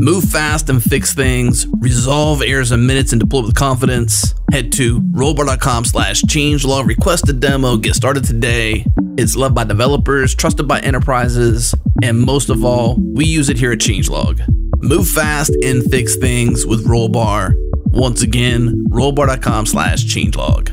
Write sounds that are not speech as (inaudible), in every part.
Move fast and fix things. Resolve errors in minutes and deploy with confidence. Head to rollbar.com slash changelog. Request a demo. Get started today. It's loved by developers, trusted by enterprises, and most of all, we use it here at Changelog. Move fast and fix things with Rollbar. Once again, rollbar.com slash changelog.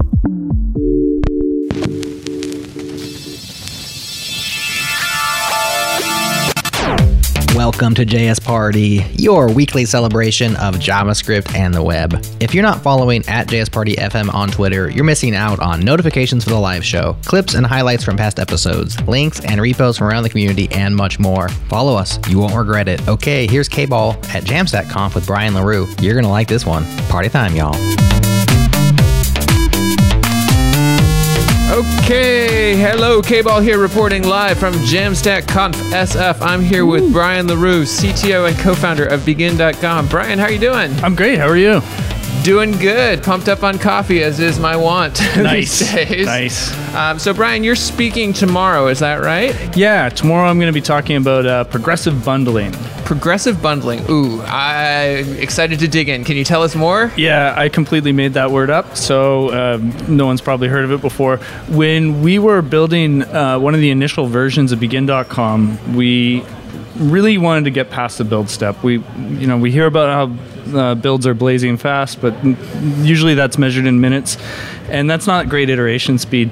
Welcome to JS Party, your weekly celebration of JavaScript and the web. If you're not following at JS Party FM on Twitter, you're missing out on notifications for the live show, clips and highlights from past episodes, links and repos from around the community, and much more. Follow us, you won't regret it. Okay, here's K-Ball at Jamstack with Brian Leroux. You're gonna like this one. Party time, y'all. Okay, hello, K-Ball here reporting live from Jamstack Conf SF. I'm here with Brian Leroux, CTO and co-founder of Begin.com. Brian, how are you doing? I'm great. How are you? Doing good. Pumped up on coffee, as is my want (laughs) Nice. these days. Nice. Um, so, Brian, you're speaking tomorrow, is that right? Yeah, tomorrow I'm going to be talking about uh, progressive bundling. Progressive bundling. Ooh, I'm excited to dig in. Can you tell us more? Yeah, I completely made that word up, so um, no one's probably heard of it before. When we were building uh, one of the initial versions of Begin.com, we really wanted to get past the build step. We, you know, we hear about how uh, builds are blazing fast, but usually that's measured in minutes, and that's not great iteration speed.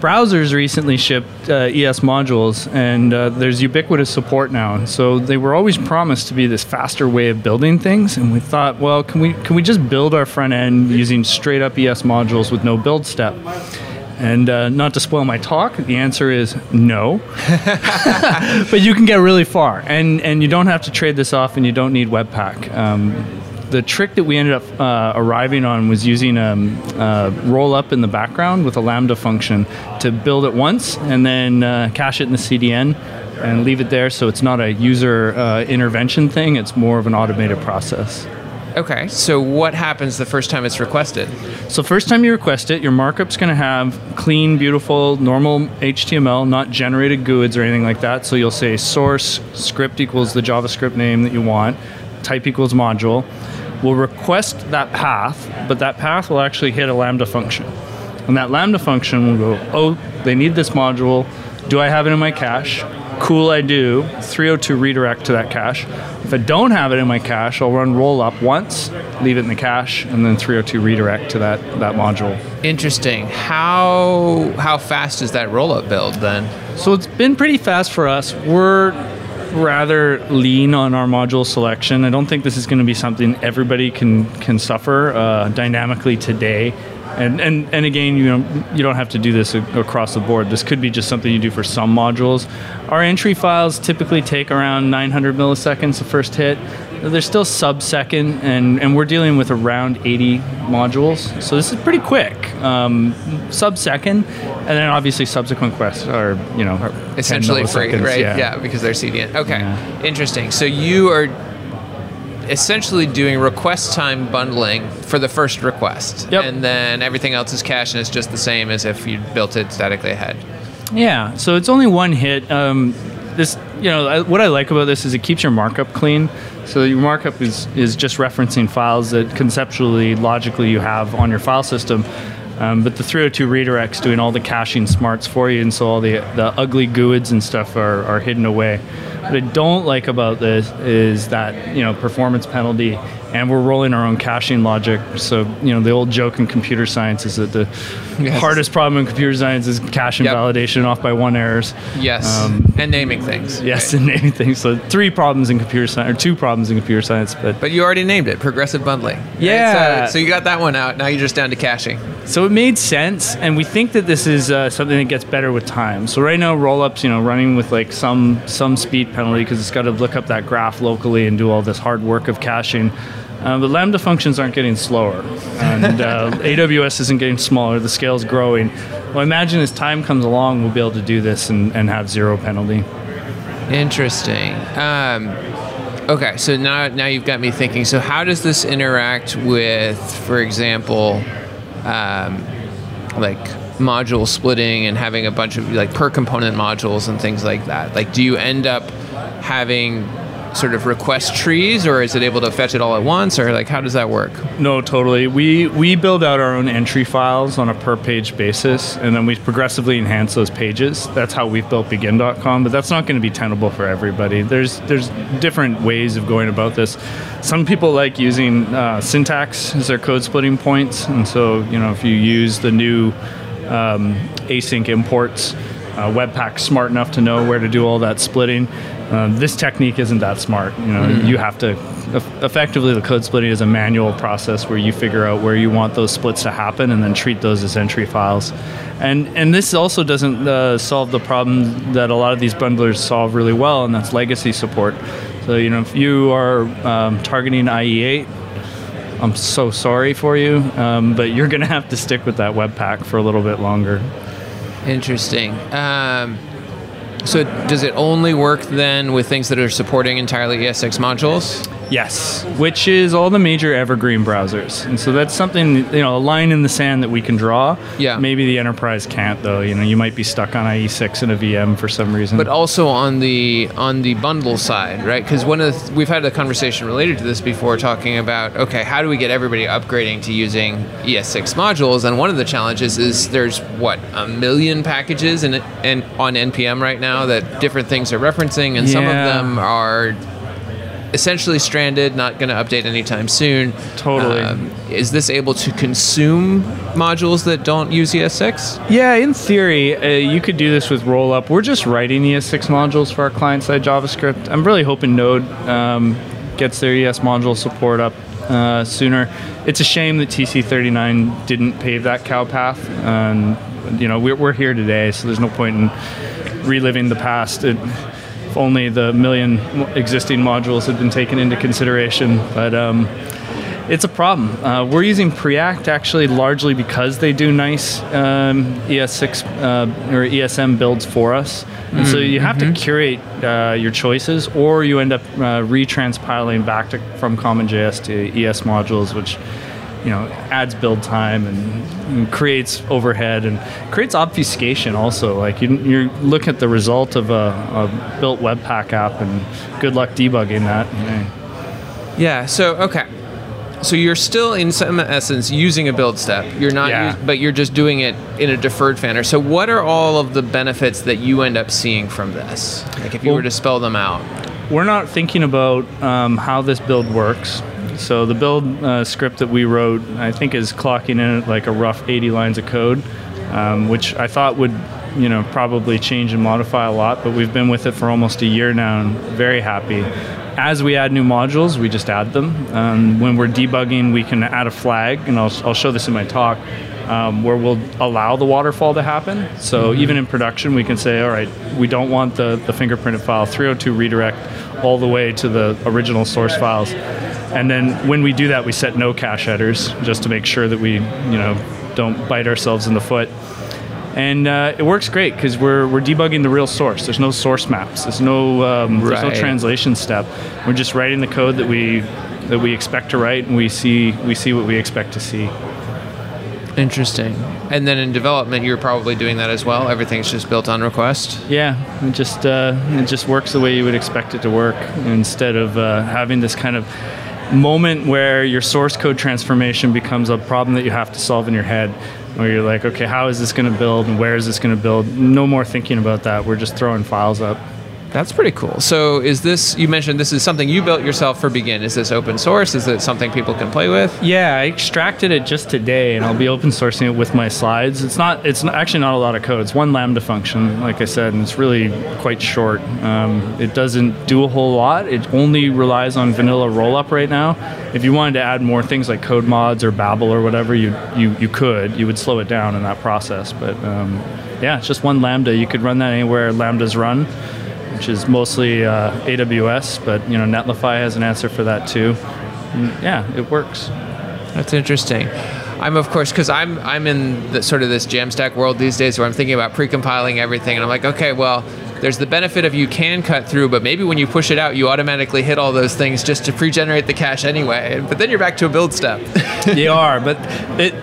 Browsers recently shipped uh, ES modules, and uh, there's ubiquitous support now. And so they were always promised to be this faster way of building things, and we thought, well, can we can we just build our front end using straight up ES modules with no build step? And uh, not to spoil my talk, the answer is no. (laughs) but you can get really far, and and you don't have to trade this off, and you don't need Webpack. Um, the trick that we ended up uh, arriving on was using a um, uh, Rollup in the background with a Lambda function to build it once and then uh, cache it in the CDN and leave it there so it's not a user uh, intervention thing, it's more of an automated process. Okay, so what happens the first time it's requested? So first time you request it, your markup's going to have clean, beautiful, normal HTML, not generated GUIDs or anything like that. So you'll say source script equals the JavaScript name that you want, type equals module. We'll request that path, but that path will actually hit a Lambda function. And that Lambda function will go, oh, they need this module. Do I have it in my cache? Cool, I do. 302 redirect to that cache. If I don't have it in my cache, I'll run Rollup once, leave it in the cache, and then 302 redirect to that, that module. Interesting. How how fast is that rollup build then? So it's been pretty fast for us. We're rather lean on our module selection. I don't think this is going to be something everybody can can suffer uh, dynamically today. And, and, and again, you know, you don't have to do this across the board. This could be just something you do for some modules. Our entry files typically take around 900 milliseconds the first hit. They're still sub-second, and, and we're dealing with around 80 modules. So this is pretty quick, um, sub-second, and then obviously subsequent quests are, you know, 10 Essentially free, right? Yeah. because they're CDN. Okay, Yeah. interesting. So you are essentially doing request time bundling for the first request, Yep. and then everything else is cached, and it's just the same as if you built it statically ahead. Yeah, so it's only one hit. Um, this, you know, I, what I like about this is it keeps your markup clean. So your markup is is just referencing files that conceptually, logically you have on your file system. Um, but the 302 redirects doing all the caching smarts for you, and so all the the ugly GUIDs and stuff are, are hidden away. What I don't like about this is that you know performance penalty, and we're rolling our own caching logic. So you know the old joke in computer science is that the Yes. hardest problem in computer science is cache Yep. invalidation off by one errors. Yes, Um, and naming things. Yes, Right. and naming things. So three problems in computer science, or two problems in computer science. But But you already named it progressive bundling. right? Yeah. So, so you got that one out. Now you're just down to caching. so it made sense, and we think that this is uh, something that gets better with time. So right now, rollups, you know, running with like some some speed penalty because it's got to look up that graph locally and do all this hard work of caching. Uh, but Lambda functions aren't getting slower, and uh, (laughs) AWS isn't getting smaller. The scale's growing. Well, I imagine as time comes along, we'll be able to do this and, and have zero penalty. Interesting. Um, okay, so now now you've got me thinking. So how does this interact with, for example, um, like module splitting and having a bunch of like per component modules and things like that? Like, do you end up having sort of request trees, or is it able to fetch it all at once, or like how does that work? No, totally. We we build out our own entry files on a per page basis, and then we progressively enhance those pages. That's how we've built Begin.com, but that's not going to be tenable for everybody. There's there's different ways of going about this. Some people like using uh, syntax as their code splitting points, and so you know if you use the new um, async imports, uh, smart enough to know where to do all that splitting. Um, this technique isn't that smart. You know, mm. you have to effectively the code splitting is a manual process where you figure out where you want those splits to happen and then treat those as entry files. And and this also doesn't uh, solve the problem that a lot of these bundlers solve really well, and that's legacy support. So you know, if you are um, targeting IE8, I'm so sorry for you, um, but you're going to have to stick with that Webpack for a little bit longer. Interesting. Um, so does it only work then with things that are supporting entirely ES6 modules? Yes, which is all the major evergreen browsers. And so that's something, you know, a line in the sand that we can draw. Yeah. Maybe the enterprise can't though. You know, you might be stuck on IE6 in a VM for some reason. But also on the on the bundle side, right? Because one of the, we've had a conversation related to this before talking about okay, how do we get everybody upgrading to using ES6 modules? And one of the challenges is there's what, a million packages in, in on npm right now that different things are referencing and yeah. some of them are essentially stranded, not going to update anytime soon. Totally. Um, is this able to consume modules that don't use ES6? Yeah, in theory, uh, you could do this with Rollup. We're just writing ES6 modules for our client side JavaScript. I'm really hoping Node um, gets their ES module support up uh, sooner. It's a shame that TC39 didn't pave that cow path. And, you know, we're, we're here today, so there's no point in reliving the past. It, if only the million existing modules had been taken into consideration. But um, it's a problem. Uh, we're using Preact actually largely because they do nice um, ES6 uh, or ESM builds for us. And mm-hmm. so you have mm-hmm. to curate uh, your choices, or you end up uh, retranspiling back to, from CommonJS to ES modules, which you know adds build time and, and, creates overhead and creates obfuscation also. Like you, you look at the result of a, a, built webpack app and good luck debugging that. Yeah. So okay. So you're still in some essence using a build step. You're not yeah. but you're just doing it in a deferred manner. So what are all of the benefits that you end up seeing from this? Like if you well, were to spell them out. we're not thinking about um, how this build works so the build uh, script that we wrote, I think, is clocking in at like a rough 80 lines of code, um, which I thought would, you know, probably change and modify a lot. But we've been with it for almost a year now, and very happy. As we add new modules, we just add them. Um, when we're debugging, we can add a flag, and I'll, I'll show this in my talk. Um, where we'll allow the waterfall to happen. So mm-hmm. even in production, we can say, all right, we don't want the, the fingerprinted file 302 redirect all the way to the original source files. And then when we do that, we set no cache headers just to make sure that we, you know, don't bite ourselves in the foot. And uh, it works great because we're, we're debugging the real source. There's no source maps. There's no um, right. there's no translation step. We're just writing the code that we that we expect to write, and we see we see what we expect to see. Interesting. And then in development, you're probably doing that as well. Everything's just built on request. Yeah, it just uh, it just works the way you would expect it to work, instead of uh, having this kind of moment where your source code transformation becomes a problem that you have to solve in your head where you're like okay how is this going to build and where is this going to build? No more thinking about that. We're just throwing files up that's pretty cool. So, is this, you mentioned this is something you built yourself for Begin. Is this open source? Is it something people can play with? Yeah, I extracted it just today and I'll be open sourcing it with my slides. It's not, it's actually not a lot of code. It's one Lambda function, like I said, and it's really quite short. Um, it doesn't do a whole lot. It only relies on vanilla rollup right now. If you wanted to add more things like code mods or Babel or whatever, you, you, you could. You would slow it down in that process. But um, yeah, it's just one Lambda. You could run that anywhere Lambdas run which is mostly uh, AWS, but you know Netlify has an answer for that too. And yeah, it works. That's interesting. I'm of course because I'm I'm in the, sort of this Jamstack world these days where I'm thinking about pre-compiling everything, and I'm like, okay, well, there's the benefit of you can cut through, but maybe when you push it out, you automatically hit all those things just to pre-generate the cache anyway. But then you're back to a build step. (laughs) you are, but it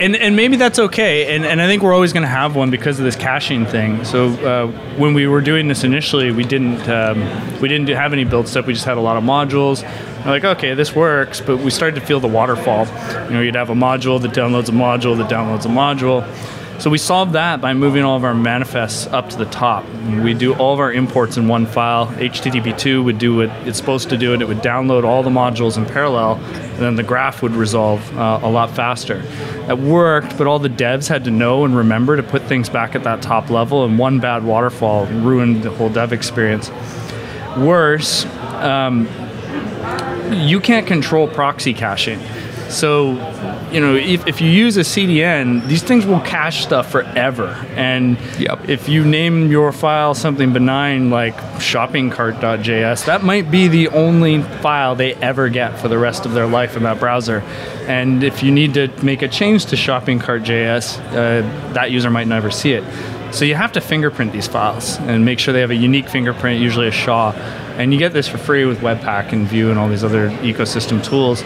and, and maybe that's okay. And, and I think we're always going to have one because of this caching thing. So uh, when we were doing this initially, we didn't um, we didn't have any build stuff. We just had a lot of modules. We're like, okay, this works, but we started to feel the waterfall. You know, you'd have a module that downloads a module that downloads a module so we solved that by moving all of our manifests up to the top. We do all of our imports in one file. HTTP2 would do what it's supposed to do, and it would download all the modules in parallel, and then the graph would resolve uh, a lot faster. It worked, but all the devs had to know and remember to put things back at that top level, and one bad waterfall ruined the whole dev experience. Worse, um, you can't control proxy caching. So, you know, if, if you use a CDN, these things will cache stuff forever. And yep. if you name your file something benign like shoppingcart.js, that might be the only file they ever get for the rest of their life in that browser. And if you need to make a change to shoppingcart.js, uh, that user might never see it. So you have to fingerprint these files and make sure they have a unique fingerprint, usually a SHA. And you get this for free with Webpack and Vue and all these other ecosystem tools.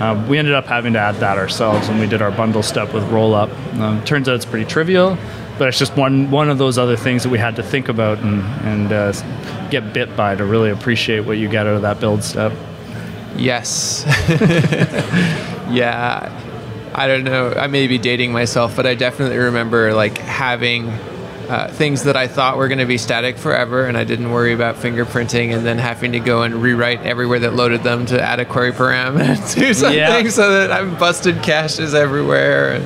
Uh, we ended up having to add that ourselves when we did our bundle step with Rollup. Um, turns out it's pretty trivial, but it's just one one of those other things that we had to think about and and uh, get bit by to really appreciate what you get out of that build step. Yes. (laughs) yeah. I don't know. I may be dating myself, but I definitely remember like having uh, things that I thought were going to be static forever, and I didn't worry about fingerprinting, and then having to go and rewrite everywhere that loaded them to add a query param (laughs) and do something yeah. so that I'm busted caches everywhere. And,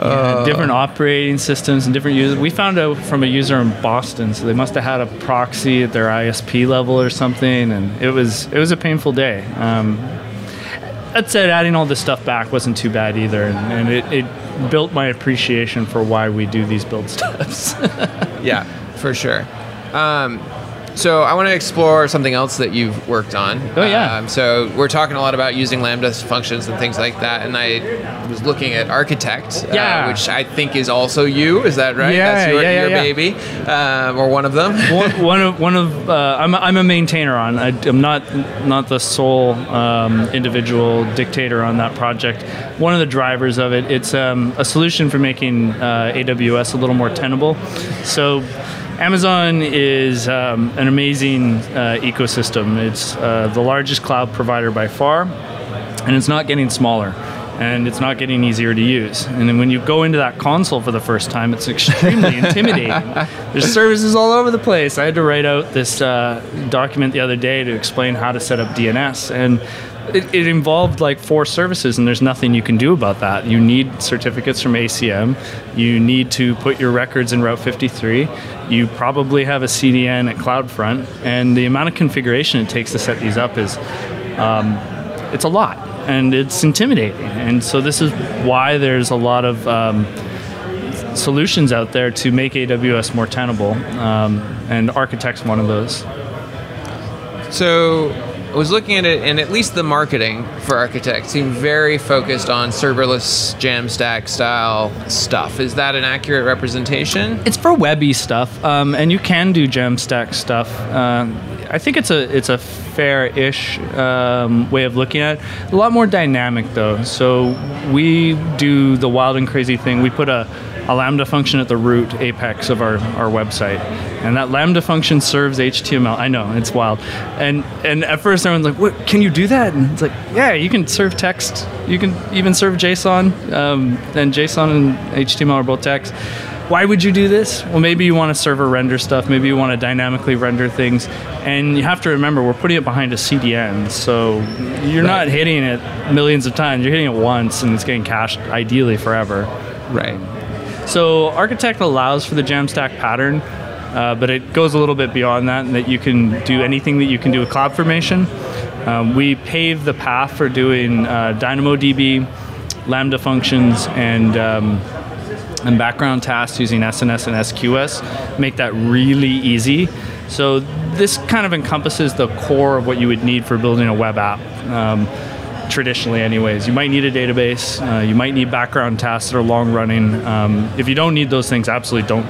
uh, yeah, different operating systems and different users. We found out from a user in Boston, so they must have had a proxy at their ISP level or something, and it was it was a painful day. Um, that said, adding all this stuff back wasn't too bad either, and, and it, it built my appreciation for why we do these build (laughs) steps. yeah, for sure. Um, so I want to explore something else that you've worked on. Oh yeah. Um, so we're talking a lot about using Lambda functions and things like that, and I was looking at Architect, uh, yeah. uh, which I think is also you. Is that right? Yeah, That's your, yeah, yeah, your yeah. baby, um, or one of them. one, (laughs) one, of one of uh, I'm, I'm a maintainer on. I, am not not the sole um, individual dictator on that project. One of the drivers of it. It's um, a solution for making uh, AWS a little more tenable. So Amazon is um, an amazing uh, ecosystem. It's uh, the largest cloud provider by far, and it's not getting smaller and it's not getting easier to use. And then when you go into that console for the first time, it's extremely (laughs) intimidating. There's services all over the place. I had to write out this uh, document the other day to explain how to set up DNS, and it, it, involved like four services, and there's nothing you can do about that. You need certificates from ACM. You need to put your records in Route 53. You probably have a CDN at CloudFront, and the amount of configuration it takes to set these up is um, it's a lot, and it's intimidating. And so this is why there's a lot of um, solutions out there to make AWS more tenable, um, and Architect's one of those. So I was looking at it, and at least the marketing for Architect seemed very focused on serverless Jamstack style stuff. Is that an accurate representation? It's for webby stuff, um, and you can do Jamstack stuff. Uh, I think it's a it's a fair-ish um, way of looking at it. A lot more dynamic though. So we do the wild and crazy thing. We put a a Lambda function at the root apex of our, our website. And that Lambda function serves HTML. I know, it's wild. And and at first everyone's like, what, can you do that? And it's like, yeah, you can serve text. You can even serve JSON. Um, and JSON and HTML are both text. Why would you do this? Well, maybe you want to server render stuff. Maybe you want to dynamically render things. And you have to remember, we're putting it behind a CDN. So you're right. not hitting it millions of times. You're hitting it once, and it's getting cached ideally forever. Right. So Architect allows for the Jamstack pattern, uh, but it goes a little bit beyond that, and that you can do anything that you can do with CloudFormation. Um, we pave the path for doing uh, DynamoDB, Lambda functions, and um, and background tasks using SNS and SQS. Make that really easy. So this kind of encompasses the core of what you would need for building a web app. Um, traditionally anyways. You might need a database. Uh, you might need background tasks that are long running. Um, if you don't need those things, absolutely don't,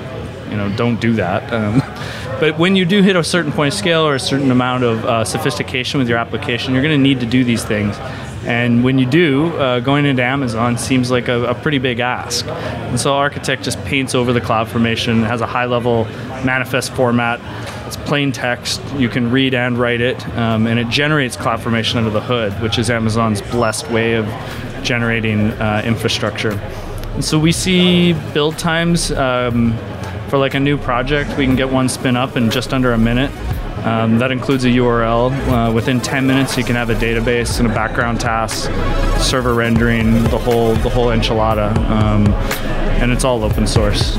you know, don't do that. Um, (laughs) but when you do hit a certain point of scale or a certain amount of uh, sophistication with your application, you're going to need to do these things. And when you do, uh, going into Amazon seems like a, a, pretty big ask. And so Architect just paints over the cloud formation, has a high level manifest format. Plain text. You can read and write it, um, and it generates cloud formation under the hood, which is Amazon's blessed way of generating uh, infrastructure. And so we see build times um, for like a new project. We can get one spin up in just under a minute. Um, that includes a URL. Uh, within 10 minutes, you can have a database and a background task, server rendering, the whole the whole enchilada, um, and it's all open source.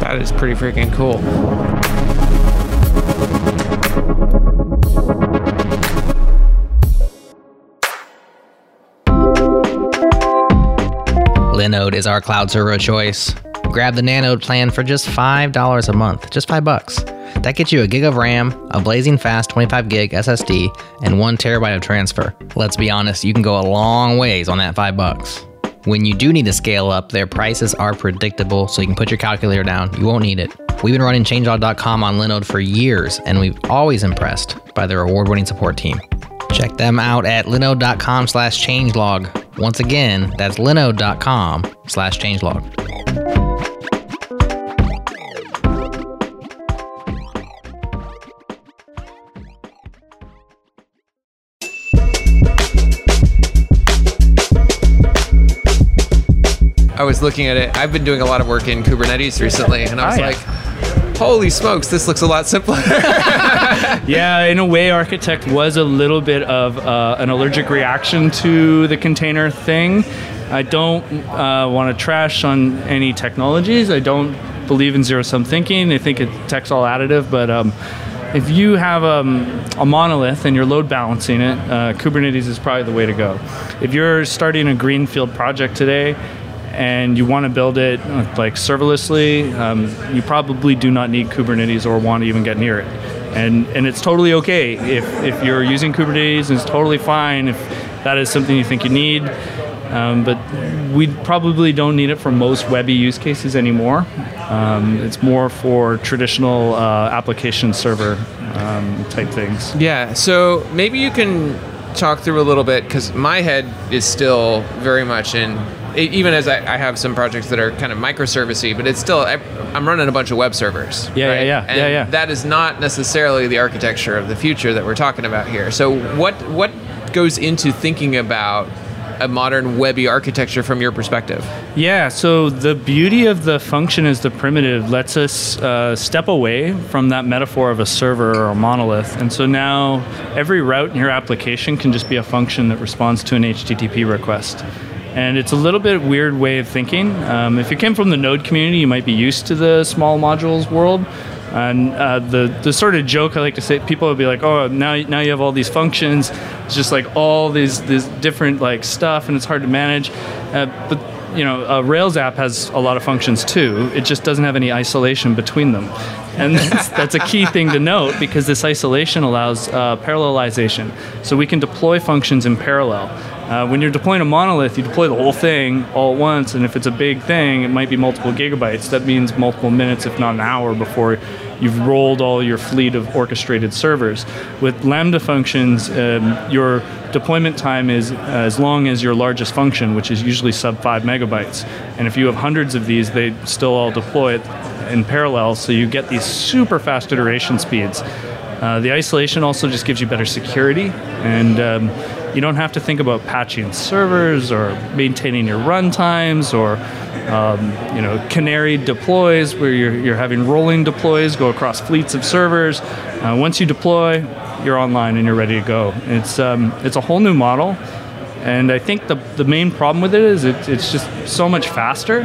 That is pretty freaking cool. Linode is our cloud server of choice. Grab the Nanode plan for just $5 a month, just 5 bucks. That gets you a gig of RAM, a blazing fast 25 gig SSD, and 1 terabyte of transfer. Let's be honest, you can go a long ways on that 5 bucks. When you do need to scale up, their prices are predictable, so you can put your calculator down. You won't need it. We've been running changelog.com on Linode for years, and we've always impressed by their award-winning support team. Check them out at linode.com slash changelog. Once again, that's linode.com slash changelog. I was looking at it. I've been doing a lot of work in Kubernetes recently, and I was Oh, yeah. like, "Holy smokes, this looks a lot simpler." (laughs) yeah, in a way, Architect was a little bit of uh, an allergic reaction to the container thing. I don't uh, want to trash on any technologies. I don't believe in zero sum thinking. I think it tech's all additive, but um, if you have um, a monolith and you're load balancing it, uh, Kubernetes is probably the way to go. If you're starting a greenfield project today, and you want to build it like serverlessly, um, you probably do not need Kubernetes or want to even get near it. And and it's totally okay if, if you're using Kubernetes, it's totally fine if that is something you think you need. Um, but we probably don't need it for most webby use cases anymore. Um, it's more for traditional uh, application server um, type things. yeah. So maybe you can talk through a little bit because my head is still very much in. Even as I, I have some projects that are kind of microservicey, but it's still I, I'm running a bunch of web servers. Yeah, yeah, right? yeah, And yeah, yeah. That is not necessarily the architecture of the future that we're talking about here. So what what goes into thinking about a modern webby architecture from your perspective? Yeah, so the beauty of the function as the primitive lets us uh, step away from that metaphor of a server or a monolith. And so now every route in your application can just be a function that responds to an HTTP request. And it's a little bit weird way of thinking. Um, if you came from the Node community, you might be used to the small modules world. And uh, the the sort of joke I like to say, people would be like, "Oh, now now you have all these functions. It's just like all these this different like stuff, and it's hard to manage." Uh, but you know, a Rails app has a lot of functions too. It just doesn't have any isolation between them, and (laughs) that's, that's a key thing to note because this isolation allows uh, parallelization. So we can deploy functions in parallel. Uh, when you're deploying a monolith, you deploy the whole thing all at once, and if it's a big thing, it might be multiple gigabytes. That means multiple minutes, if not an hour, before you've rolled all your fleet of orchestrated servers. With Lambda functions, um, your deployment time is as long as your largest function, which is usually sub 5 megabytes. And if you have hundreds of these, they still all deploy in parallel, so you get these super fast iteration speeds. Uh, the isolation also just gives you better security, and um, you don't have to think about patching servers or maintaining your runtimes or um, you know canary deploys where you're, you're having rolling deploys go across fleets of servers. Uh, once you deploy, you're online and you're ready to go. It's um, it's a whole new model, and I think the the main problem with it is it, it's just so much faster,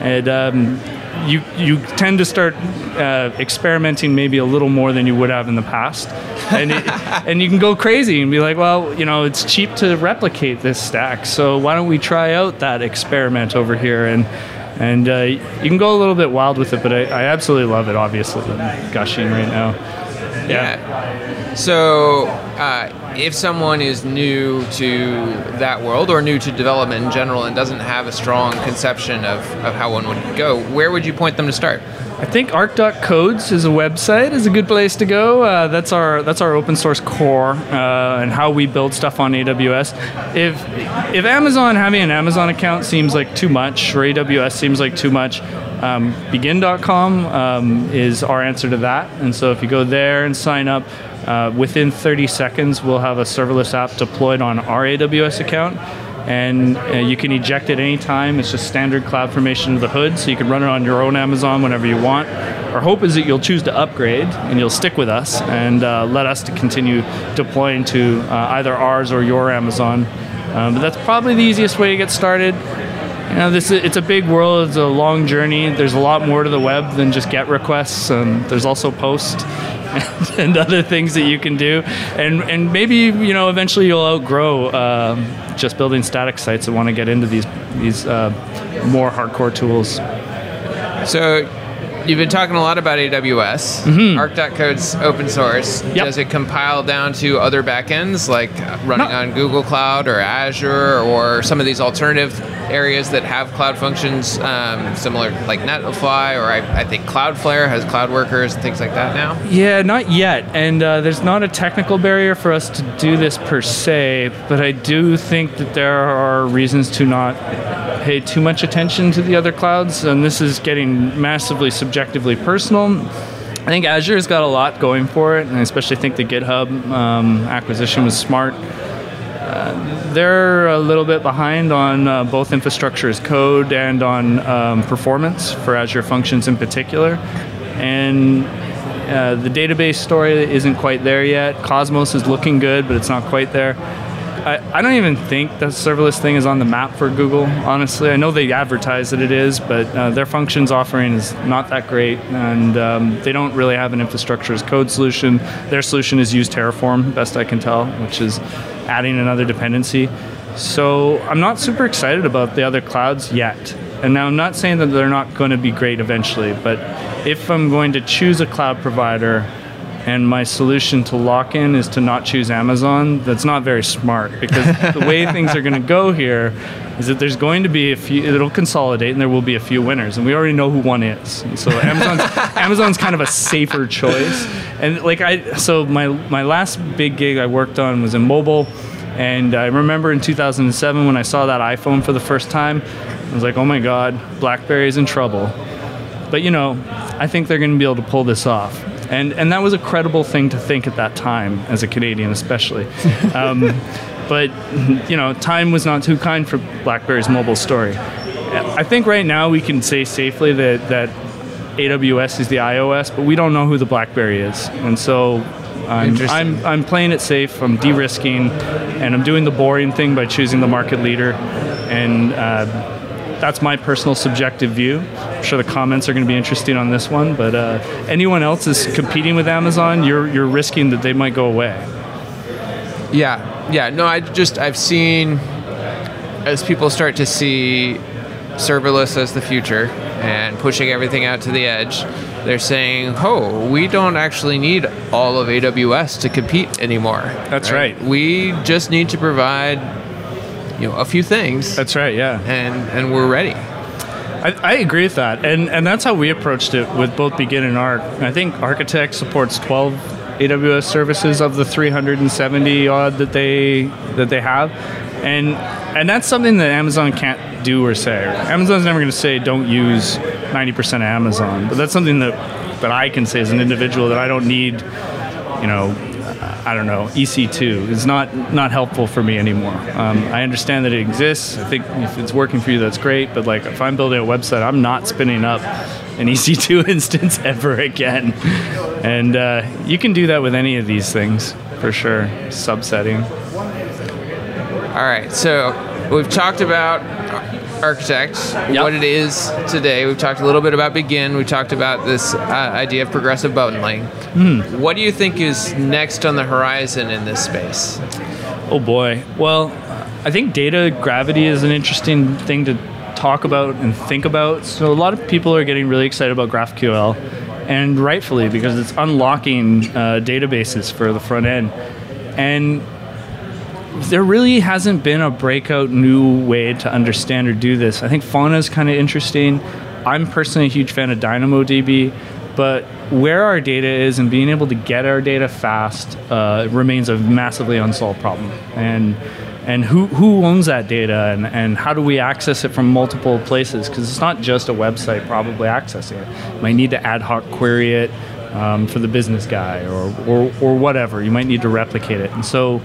and um, you you tend to start uh, experimenting maybe a little more than you would have in the past, and it, (laughs) and you can go crazy and be like, well, you know, it's cheap to replicate this stack, so why don't we try out that experiment over here and. And uh, you can go a little bit wild with it, but I, I absolutely love it. Obviously, I'm gushing right now. Yeah. So, uh, if someone is new to that world or new to development in general and doesn't have a strong conception of, of how one would go, where would you point them to start? I think arc.codes is a website is a good place to go. Uh, that's our that's our open source core uh, and how we build stuff on AWS. If if Amazon having an Amazon account seems like too much, or AWS seems like too much, um, begin.com um, is our answer to that. And so if you go there and sign up, uh, within 30 seconds, we'll have a serverless app deployed on our AWS account and uh, you can eject it anytime. It's just standard cloud formation of the hood, so you can run it on your own Amazon whenever you want. Our hope is that you'll choose to upgrade and you'll stick with us and uh, let us to continue deploying to uh, either ours or your Amazon. Um, but that's probably the easiest way to get started. You know, this is, it's a big world. It's a long journey. There's a lot more to the web than just GET requests. And there's also post (laughs) and, other things that you can do. And and maybe you know eventually you'll outgrow um, just building static sites and want to get into these these uh, more hardcore tools. So You've been talking a lot about AWS. Mm-hmm. Arc.code's open source. Yep. Does it compile down to other backends like running no. on Google Cloud or Azure or some of these alternative areas that have cloud functions um, similar like Netlify or I, I, think Cloudflare has cloud workers and things like that now? Yeah, not yet. And uh, there's not a technical barrier for us to do this per se, but I do think that there are reasons to not pay too much attention to the other clouds. And this is getting massively subjectively personal. I think Azure's got a lot going for it, and I especially think the GitHub um, acquisition was smart. Uh, they're a little bit behind on uh, both infrastructure as code and on um, performance for Azure Functions in particular. And uh, the database story isn't quite there yet. Cosmos is looking good, but it's not quite there. I, I don't even think the serverless thing is on the map for Google, honestly. I know they advertise that it is, but uh, their functions offering is not that great, and um, they don't really have an infrastructure as code solution. Their solution is use Terraform, best I can tell, which is adding another dependency. So I'm not super excited about the other clouds yet. And now I'm not saying that they're not going to be great eventually, but if I'm going to choose a cloud provider, and my solution to lock in is to not choose Amazon, that's not very smart because the way (laughs) things are going to go here is that there's going to be a few, it'll consolidate and there will be a few winners. And we already know who one is. And so Amazon's, (laughs) Amazon's kind of a safer choice. And like I, so my, my last big gig I worked on was in mobile. And I remember in 2007 when I saw that iPhone for the first time, I was like, oh my God, BlackBerry's in trouble. But you know, I think they're going to be able to pull this off and and that was a credible thing to think at that time as a Canadian, especially. (laughs) Um, but you know, time was not too kind for BlackBerry's mobile story. I think right now we can say safely that that AWS is the iOS, but we don't know who the BlackBerry is, and so I'm, I'm, I'm playing it safe. I'm de-risking, and I'm doing the boring thing by choosing the market leader, and. Uh, that's my personal subjective view. I'm sure the comments are going to be interesting on this one, but uh, anyone else is competing with Amazon, you're you're risking that they might go away. Yeah, yeah. No, I just I've seen as people start to see serverless as the future and pushing everything out to the edge, they're saying, "Oh, we don't actually need all of AWS to compete anymore." That's right. right. We just need to provide you know a few things. That's right. Yeah, and and we're ready. I, I, agree with that, and and that's how we approached it with both Begin and Arc. I think Architect supports 12 AWS services of the 370 odd that they that they have, and and that's something that Amazon can't do or say. Amazon's never going to say don't use 90% of Amazon, but that's something that that I can say as an individual that I don't need, you know, I don't know, EC2 is not not helpful for me anymore. Um, I understand that it exists. I think if it's working for you, that's great. But like, if I'm building a website, I'm not spinning up an EC2 (laughs) instance ever again. And uh, you can do that with any of these things for sure. Subsetting. All right, so we've talked about Architect, yep. what it is today. We've talked a little bit about Begin. We talked about this uh, idea of progressive bundling. Mm. What do you think is next on the horizon in this space? Oh boy. Well, I think data gravity is an interesting thing to talk about and think about. So a lot of people are getting really excited about GraphQL, and rightfully because it's unlocking uh, databases for the front end. And there really hasn't been a breakout new way to understand or do this. I think fauna is kind of interesting. I'm personally a huge fan of DynamoDB, but where our data is and being able to get our data fast uh, remains a massively unsolved problem. And and who, who owns that data and, and how do we access it from multiple places because it's not just a website probably accessing it you might need to ad hoc query it um, for the business guy or, or, or whatever you might need to replicate it and so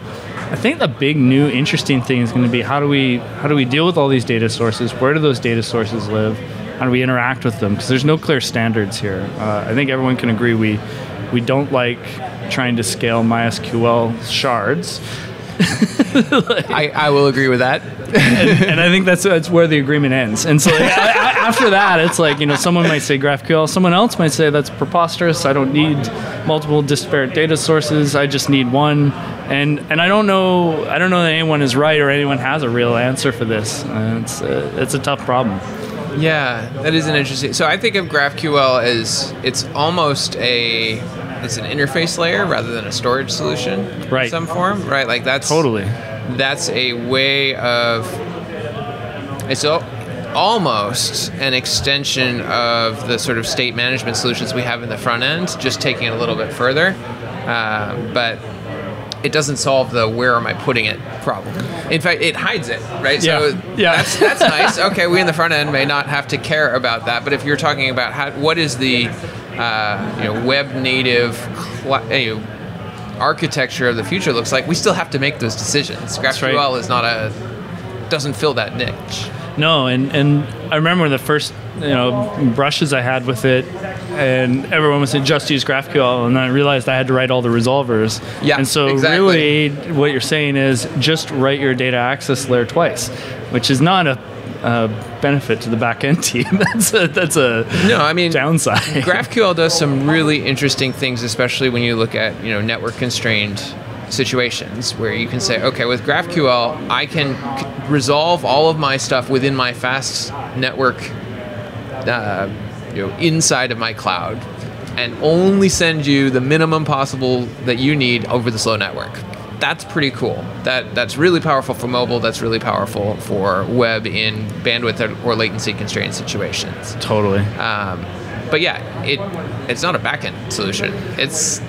i think the big new interesting thing is going to be how do we how do we deal with all these data sources? Where do those data sources live? How do we interact with them? Because there's no clear standards here. Uh, i think everyone can agree we we don't like trying to scale mysql shards (laughs) I, I will agree with that. and, and, I think that's that's where the agreement ends. And so like, after that, it's like you know someone might say GraphQL, someone else might say that's preposterous. I don't need multiple disparate data sources. I just need one. And and I don't know I don't know that anyone is right or anyone has a real answer for this. Uh, it's uh, it's a tough problem. Yeah, that is an interesting. So I think of GraphQL as it's almost a it's an interface layer rather than a storage solution right. in some form, right? Like that's totally that's a way of it's almost an extension of the sort of state management solutions we have in the front end, just taking it a little bit further. Uh, but it doesn't solve the where am I putting it problem. In fact, it hides it, right? Yeah. So yeah. that's that's nice. Okay, we in the front end may not have to care about that, but if you're talking about how, what is the uh, you know web native cl- you know, architecture of the future looks like, we still have to make those decisions. GraphQL right. is not a doesn't fill that niche. No, and and I remember the first you know brushes I had with it, and everyone was saying just use GraphQL, and then I realized I had to write all the resolvers. Yeah, and so exactly. really, what you're saying is just write your data access layer twice, which is not a uh, benefit to the back end team. (laughs) that's a that's a no. I mean downside. (laughs) GraphQL does some really interesting things, especially when you look at you know network constrained situations where you can say, okay, with GraphQL, I can c- resolve all of my stuff within my fast network, uh, you know, inside of my cloud, and only send you the minimum possible that you need over the slow network. That's pretty cool. That that's really powerful for mobile. That's really powerful for web in bandwidth or latency constrained situations. Totally. Um, but yeah, it it's not a backend solution. It's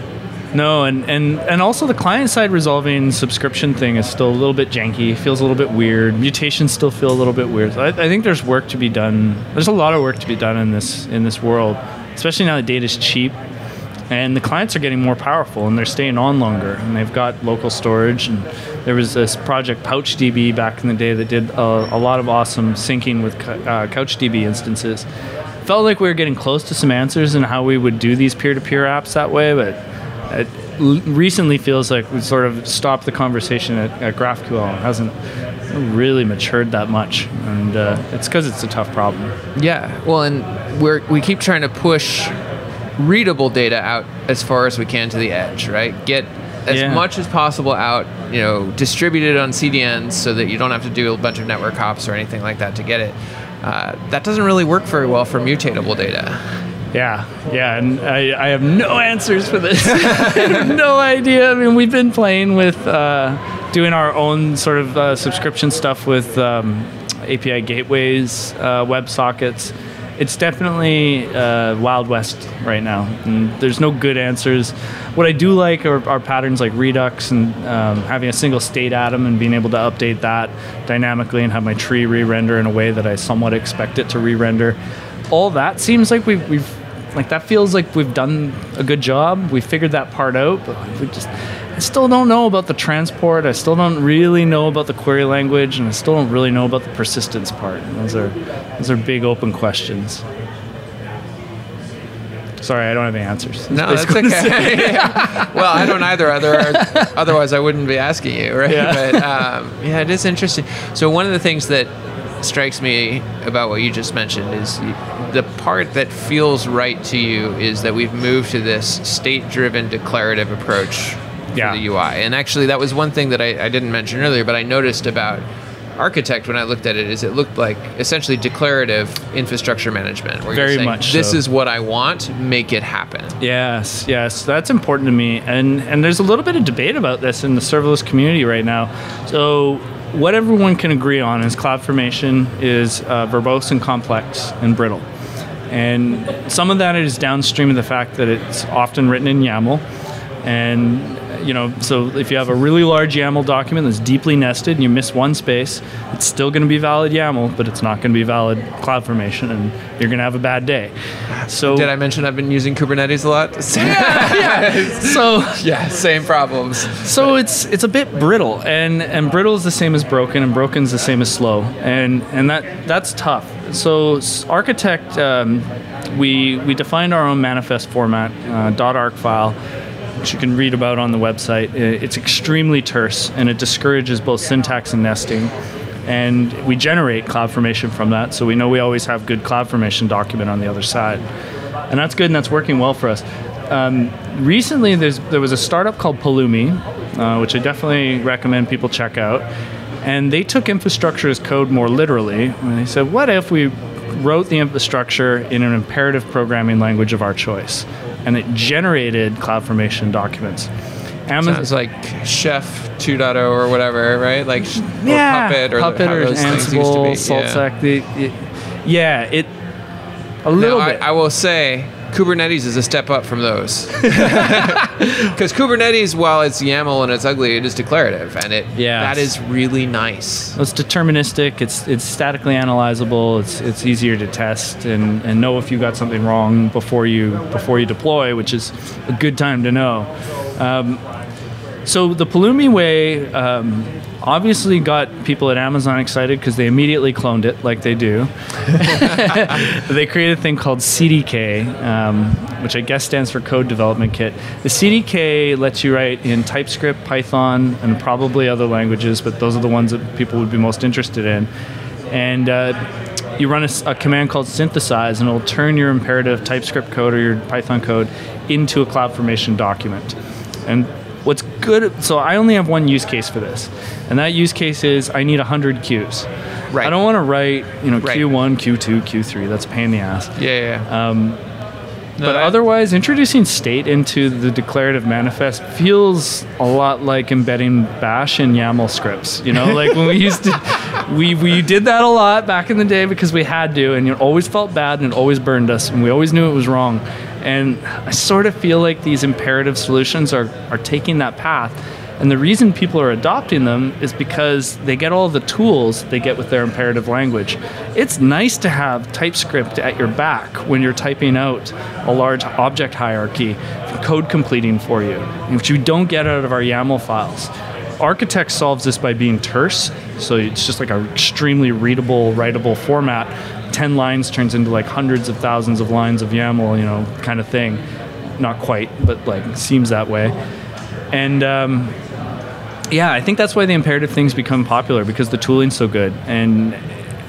no, and, and, and also the client side resolving subscription thing is still a little bit janky, feels a little bit weird. Mutations still feel a little bit weird. I, I, think there's work to be done. There's a lot of work to be done in this in this world, especially now that data is cheap, and the clients are getting more powerful and they're staying on longer, and they've got local storage. And there was this project PouchDB back in the day that did a, a lot of awesome syncing with uh, CouchDB instances. Felt like we were getting close to some answers in how we would do these peer-to-peer apps that way, but it recently feels like we sort of stopped the conversation at, at GraphQL. It hasn't really matured that much, and uh, it's because it's a tough problem. Yeah, well, and we're, we keep trying to push readable data out as far as we can to the edge, right? Get as Yeah. much as possible out, you know, distributed on CDNs so that you don't have to do a bunch of network hops or anything like that to get it. Uh, that doesn't really work very well for mutatable data. Yeah, yeah, and I, I have no answers for this. (laughs) I have no idea. I mean, we've been playing with uh, doing our own sort of uh, subscription stuff with um, API gateways, uh, WebSockets. It's definitely uh, Wild West right now, and there's no good answers. What I do like are, are patterns like Redux and um, having a single state atom and being able to update that dynamically and have my tree re-render in a way that I somewhat expect it to re-render all that seems like we've, we've like that feels like we've done a good job. We figured that part out, but we just I still don't know about the transport. I still don't really know about the query language, and I still don't really know about the persistence part. Those are those are big open questions. Sorry, I don't have any answers. No, that's okay. yeah. (laughs) Well, I don't either. Other, otherwise, I wouldn't be asking you, right? Yeah. But um, yeah, it is interesting. So one of the things that strikes me about what you just mentioned is the part that feels right to you is that we've moved to this state-driven declarative approach Yeah. the UI. And actually, that was one thing that I, I didn't mention earlier, but I noticed about Architect when I looked at it is it looked like essentially declarative infrastructure management. Where Very you're saying, much This so. is what I want. Make it happen. Yes, yes, that's important to me, and and there's a little bit of debate about this in the serverless community right now. So what everyone can agree on is CloudFormation is uh, verbose and complex and brittle. And some of that is downstream of the fact that it's often written in YAML. And you know, so if you have a really large YAML document that's deeply nested and you miss one space, it's still going to be valid YAML, but it's not going to be valid CloudFormation, and you're going to have a bad day. So Did I mention I've been using Kubernetes a lot? (laughs) Yeah. (laughs) so yeah, same problems. so it's it's a bit brittle, and and brittle is the same as broken, and broken is the same as slow, and and that that's tough. So architect, um, we we defined our own manifest format, uh, .arc file, which you can read about on the website. It's extremely terse, and it discourages both syntax and nesting. And we generate CloudFormation from that, so we know we always have good CloudFormation document on the other side, and that's good, and that's working well for us. Um, recently, there was a startup called Pulumi, uh, which I definitely recommend people check out. And they took infrastructure as code more literally. And they said, what if we wrote the infrastructure in an imperative programming language of our choice? And it generated CloudFormation documents. Amazon, Sounds like Chef 2.0 or whatever, right? Like sh- or yeah, Puppet or Puppet or those things used to Ansible. SaltStack. the- it- yeah, it a Now, little I, bit. I will say Kubernetes is a step up from those. (laughs) Because Kubernetes, while it's YAML and it's ugly, it is declarative, and it Yes. that is really nice. It's deterministic. It's it's statically analyzable. It's it's easier to test and, and know if you got something wrong before you before you deploy, which is a good time to know. Um, so the Pulumi way um, obviously got people at Amazon excited because they immediately cloned it, like they do. (laughs) they created a thing called CDK, um, which I guess stands for Code Development Kit. The CDK lets you write in TypeScript, Python, and probably other languages, but those are the ones that people would be most interested in. And uh, you run a command called synthesize, and it'll turn your imperative TypeScript code or your Python code into a CloudFormation document. And what's good, so I only have one use case for this, and that use case is I need 100 queues. Right. I don't want to write, you know, Right. Q1, Q2, Q3. That's a pain in the ass. Yeah, yeah. yeah. Um, But otherwise, introducing state into the declarative manifest feels a lot like embedding Bash in YAML scripts. You know, like when we (laughs) used to, we, we did that a lot back in the day because we had to, and it always felt bad and it always burned us, and we always knew it was wrong. And I sort of feel like these imperative solutions are, are taking that path. And the reason people are adopting them is because they get all the tools they get with their imperative language. It's nice to have TypeScript at your back when you're typing out a large object hierarchy, code completing for you, which you don't get out of our YAML files. Architect solves this by being terse, so it's just like an extremely readable, writable format. 10 lines turns into like hundreds of thousands of lines of YAML, you know, kind of thing. Not quite, but like seems that way. And um, yeah, I think that's why the imperative things become popular because the tooling's so good, and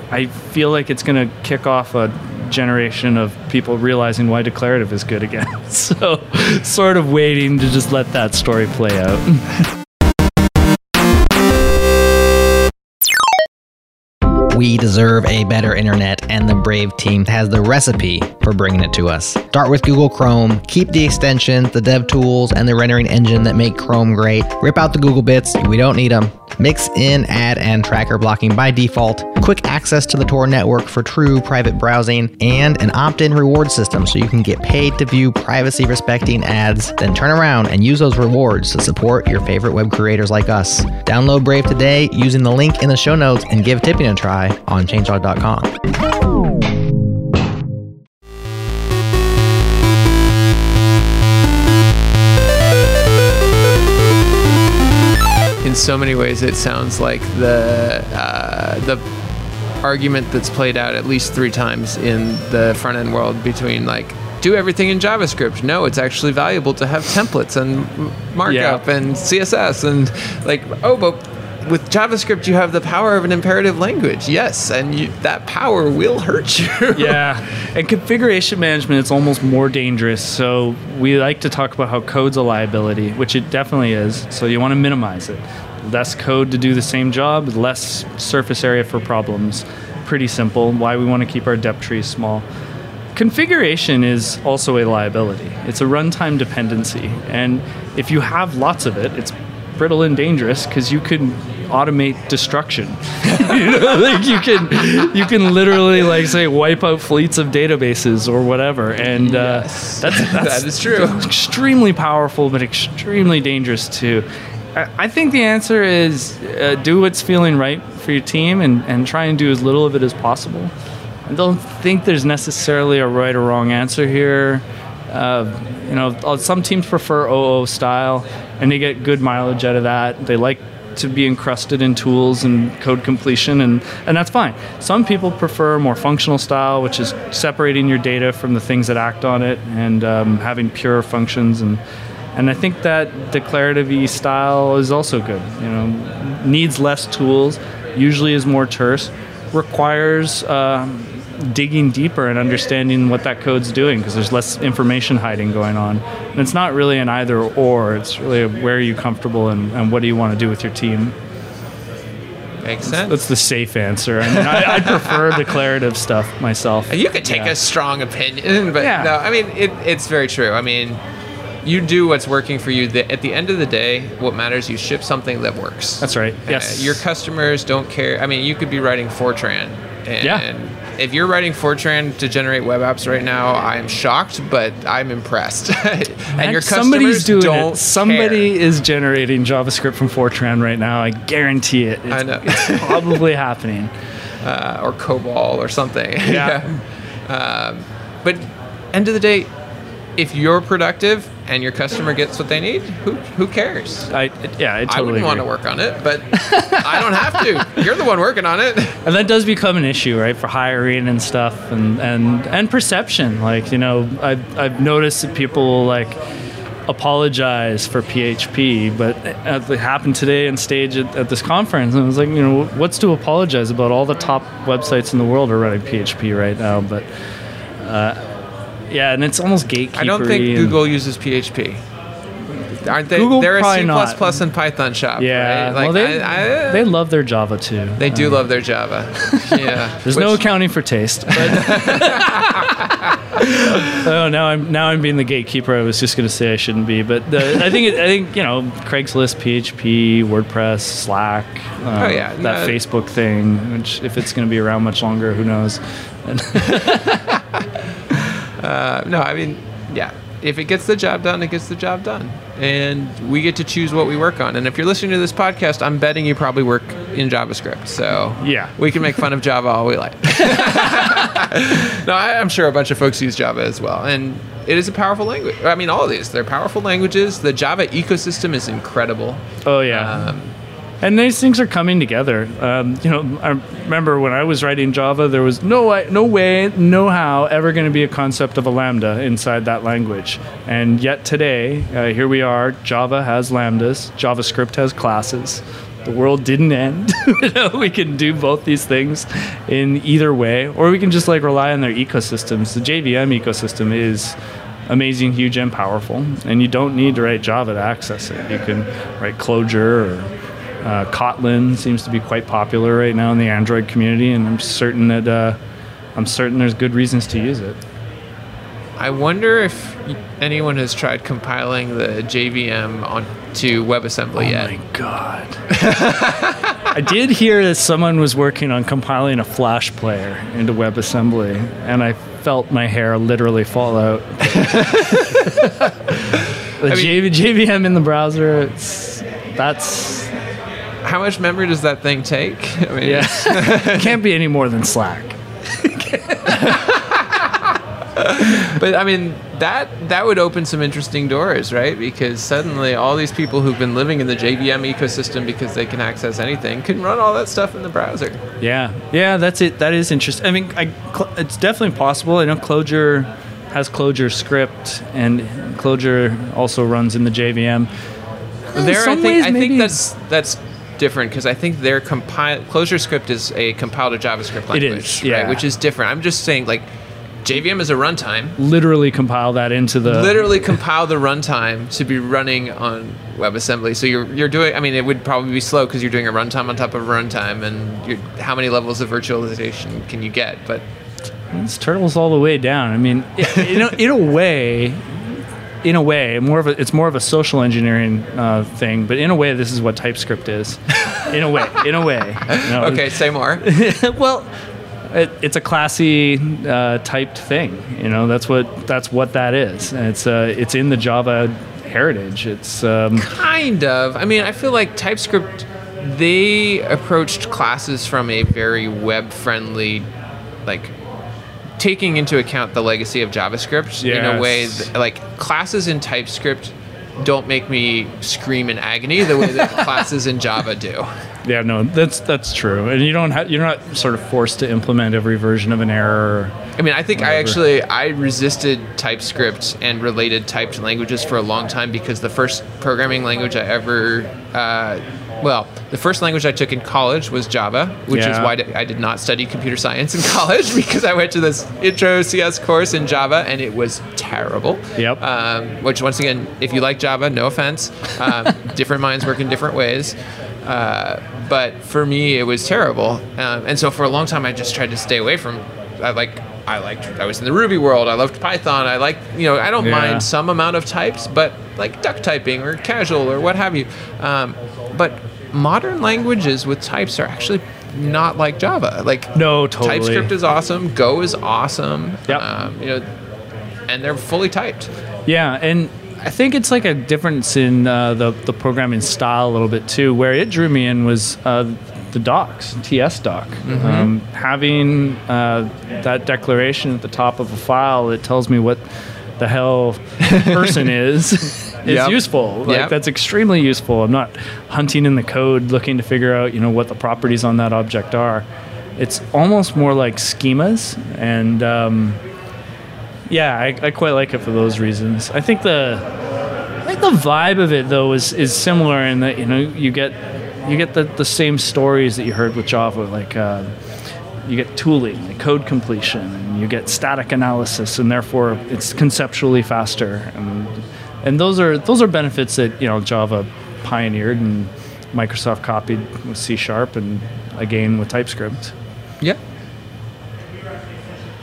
I feel like it's going to kick off a generation of people realizing why declarative is good again. (laughs) so, sort of waiting to just let that story play out. (laughs) We deserve a better internet, and the Brave team has the recipe for bringing it to us. Start with Google Chrome, keep the extensions, the dev tools, and the rendering engine that make Chrome great. Rip out the Google bits, we don't need them. Mix in ad and tracker blocking by default, quick access to the Tor network for true private browsing, and an opt in reward system so you can get paid to view privacy respecting ads. Then turn around and use those rewards to support your favorite web creators like us. Download Brave today using the link in the show notes and give tipping a try on changelog.com. in so many ways, it sounds like the uh, the argument that's played out at least three times in the front end world between like do everything in JavaScript. No, it's actually valuable to have templates and markup Yeah. and CSS and like oh, but with JavaScript you have the power of an imperative language. Yes, and you, that power will hurt you. (laughs) yeah, and configuration management is almost more dangerous. So we like to talk about how code's a liability, which it definitely is. So you want to minimize it. Less code to do the same job, less surface area for problems. Pretty simple. Why we want to keep our depth trees small. Configuration is also a liability. It's a runtime dependency, and if you have lots of it, it's brittle and dangerous because you can automate destruction. (laughs) you know, like you can you can literally like say wipe out fleets of databases or whatever, and uh, Yes. that's, (laughs) that's That is true. Extremely powerful, but extremely dangerous too. I think the answer is uh, do what's feeling right for your team and, and try and do as little of it as possible. I don't think there's necessarily a right or wrong answer here. Uh, you know, uh, some teams prefer OO style, and they get good mileage out of that. They like to be encrusted in tools and code completion, and, and that's fine. Some people prefer more functional style, which is separating your data from the things that act on it and um, having pure functions. And, and I think that declarative style is also good. You know, needs less tools, usually is more terse, requires um, digging deeper and understanding what that code's doing because there's less information hiding going on. And it's not really an either or, it's really a where are you comfortable and, and what do you want to do with your team. Makes sense. That's the safe answer. I mean, I, I prefer (laughs) declarative stuff myself. You could take Yeah. a strong opinion, but Yeah. no, I mean it, it's very true. I mean, you do what's working for you. The, at the end of the day, what matters, you ship something that works. That's right. Uh, Yes. your customers don't care. I mean, you could be writing Fortran, and Yeah. if you're writing Fortran to generate web apps right now, I'm shocked, but I'm impressed. (laughs) and your customers somebody's doing don't it. Somebody care. is generating JavaScript from Fortran right now. I guarantee it. It's, I know. it's (laughs) probably happening. uh, or COBOL or something. Yeah. (laughs) um, but end of the day, if you're productive and your customer gets what they need, who who cares? I yeah, I I wouldn't want to work on it, but I don't have to. (laughs) You're the one working on it. And that does become an issue, right, for hiring and stuff, and and and perception. Like you know, I've I've noticed that people like apologize for PHP, but it happened today on stage at, at this conference, and I was like, you know, what's to apologize about? All the top websites in the world are running PHP right now, but. Uh, yeah, and it's almost gatekeeper. I don't think Google uses PHP. Aren't they? Google they're a C++ not. and Python shop. Yeah, right? well, they, I, I, they love their Java too. they do Uh, love their Java. (laughs) Yeah. There's no accounting for taste. But (laughs) oh, now I'm now I'm being the gatekeeper. I was just going to say I shouldn't be, but the, I think it, I think you know Craigslist, PHP, WordPress, Slack. Uh, Oh, yeah, that no. Facebook thing. Which if it's going to be around much longer, who knows? (laughs) Uh, no, I mean, yeah. If it gets the job done, it gets the job done. And we get to choose what we work on. And if you're listening to this podcast, I'm betting you probably work in JavaScript. So Yeah. we can make fun of Java all we like. (laughs) no, I, I'm sure a bunch of folks use Java as well. And it is a powerful language. I mean, all of these, they're powerful languages. The Java ecosystem is incredible. Oh yeah. Um, and these things are coming together. Um, you know, I remember when I was writing Java, there was no way, no way, no how ever going to be a concept of a lambda inside that language. And yet today, uh, here we are. Java has lambdas. JavaScript has classes. The world didn't end. (laughs) you know, we can do both these things in either way, or we can just like rely on their ecosystems. The JVM ecosystem is amazing, huge, and powerful. And you don't need to write Java to access it. You can write Clojure or uh, Kotlin seems to be quite popular right now in the Android community, and I'm certain that uh, I'm certain there's good reasons to use it. I wonder if anyone has tried compiling the JVM onto WebAssembly yet. Oh my god! (laughs) I did hear that someone was working on compiling a Flash player into WebAssembly, and I felt my hair literally fall out. (laughs) (laughs) the JV, JVM in the browser, it's that's How much memory does that thing take? (laughs) I mean, yeah, (laughs) (laughs) can't be any more than Slack. But I mean, that that would open some interesting doors, right? Because suddenly all these people who've been living in the JVM ecosystem because they can access anything can run all that stuff in the browser. Yeah, yeah, that's it. That is interesting. I mean, I, it's definitely possible. I know Clojure has Clojure script, and Clojure also runs in the JVM. In There, I think ways, I think that's that's different because I think their compile Clojure script is a compiled to JavaScript It language, is, right? yeah. Which is different. I'm just saying, like, JVM is a runtime. literally compile that into the literally compile the runtime to be running on WebAssembly. So you're you're doing. I mean, it would probably be slow because you're doing a runtime on top of a runtime, and you're, how many levels of virtualization can you get? But It's turtles all the way down. I mean, (laughs) in a, in a way, in a way, more of a, it's more of a social engineering uh, thing. But in a way, this is what TypeScript is. (laughs) in a way, in a way. you know. Okay, say more. (laughs) well, it, it's a classy uh, typed thing. You know, that's what that's what that is. And it's uh, it's in the Java heritage. It's um, kind of. I mean, I feel like TypeScript they approached classes from a very web friendly like taking into account the legacy of JavaScript in a way that, like classes in TypeScript don't make me scream in agony the way that (laughs) classes in Java do. yeah, no, that's that's true. And you don't have you're not sort of forced to implement every version of an error. I mean, I think I actually I resisted TypeScript and related typed languages for a long time because the first programming language I ever, uh, well, the first language I took in college was Java, which is why I did not study computer science in (laughs) college because I went to this intro CS course in Java and it was terrible. Yep. Um, which once again, if you like Java, no offense, um, (laughs) different minds work in different ways. Uh, but for me, it was terrible, um, and so for a long time, I just tried to stay away from. I like. I liked. I was in the Ruby world. I loved Python. I like. You know. I don't Yeah. mind some amount of types, but like duck typing or casual or what have you. Um, but modern languages with types are actually not like Java. Like No, totally. TypeScript is awesome. Go is awesome. Yep. Um, you know, and they're fully typed. Yeah, and I think it's like a difference in uh, the the programming style a little bit too. Where it drew me in was uh, the docs, TS doc. Um, having uh, that declaration at the top of a file, it tells me what the hell (laughs) person is. Is Yep. useful. Like Yep. that's extremely useful. I'm not hunting in the code looking to figure out, you know, what the properties on that object are. It's almost more like schemas and um, yeah, I, I quite like it for those reasons. I think the I think the vibe of it though is is similar in that you know you get you get the, the same stories that you heard with Java, like uh, you get tooling, like code completion, and you get static analysis, and therefore it's conceptually faster. And and those are those are benefits that you know Java pioneered and Microsoft copied with C Sharp and again with TypeScript. Yeah.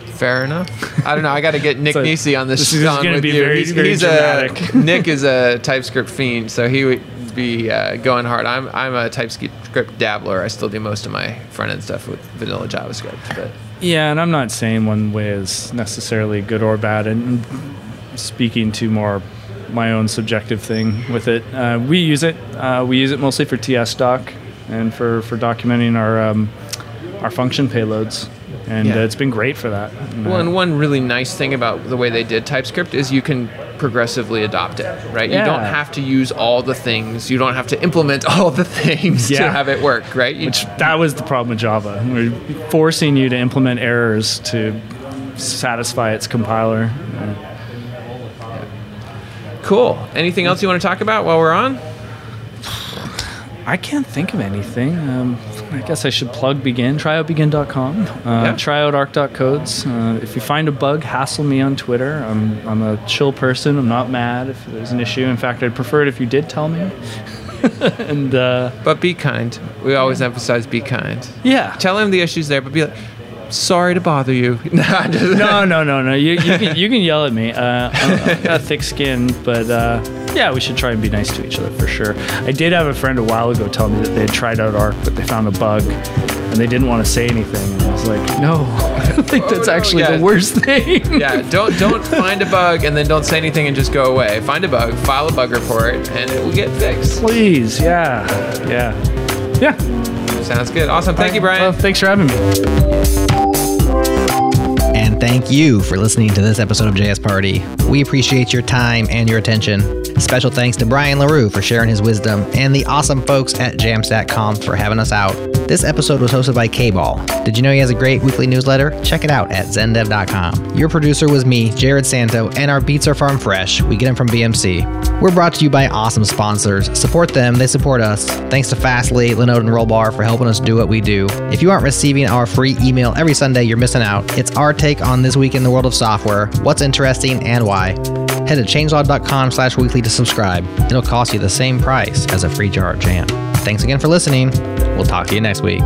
Fair enough. I don't know. I got to get (laughs) Nick So, Nisi on this, this is gonna be you. very- he's, very he's dramatic. A, (laughs) (laughs) Nick is a TypeScript fiend, so he would be uh, going hard. I'm I'm a TypeScript dabbler. I still do most of my front end stuff with vanilla JavaScript, but Yeah, and I'm not saying one way is necessarily good or bad, and speaking to more my own subjective thing with it. Uh, we use it. Uh, we use it mostly for TS doc and for, for documenting our um, our function payloads, and Yeah. uh, it's been great for that. And, uh, Well, and one really nice thing about the way they did TypeScript is you can progressively adopt it, right? Yeah. You don't have to use all the things. You don't have to implement (laughs) all the things to Yeah. have it work, right? You, which that was the problem with Java. We're forcing you to implement errors to satisfy its compiler. Cool. Anything else you want to talk about while we're on? (sighs) I can't think of anything. Um, I guess I should plug Begin. Try out begin.com. Uh, Yeah. Try out arc.codes. Uh, if you find a bug, hassle me on Twitter. I'm, I'm a chill person. I'm not mad if there's an issue. In fact, I'd prefer it if you did tell me. (laughs) and uh, But be kind. We always emphasize be kind. yeah. Tell him the issues there, but be like, sorry to bother you. (laughs) no, no, no, no. You, you, can, you can yell at me. Uh, I'm- I've got thick skin, but uh, yeah, we should try and be nice to each other for sure. I did have a friend a while ago tell me that they had tried out Arc, but they found a bug and they didn't want to say anything. And I was like, no, (laughs) I think that's no, actually yeah. the worst thing. Yeah, don't don't (laughs) find a bug and then don't say anything and just go away. Find a bug, file a bug report, and it will get fixed. Please, yeah, yeah, yeah. Sounds good. Awesome. Thank you, Brian. Well, thanks for having me. And thank you for listening to this episode of JS Party. We appreciate your time and your attention. Special thanks to Brian Leroux for sharing his wisdom and the awesome folks at Jamstack.com for having us out. This episode was hosted by KBall. Did you know he has a great weekly newsletter? Check it out at zendev.com. Your producer was me, Jerod Santo, and our beats are farm fresh. We get them from BMC. We're brought to you by awesome sponsors. Support them, they support us. Thanks to Fastly, Linode, and Rollbar for helping us do what we do. If you aren't receiving our free email every Sunday, you're missing out. It's our take on this week in the world of software, what's interesting, and why. Head to changelog.com slash weekly to subscribe. It'll cost you the same price as a free jar of jam. Thanks again for listening. We'll talk to you next week.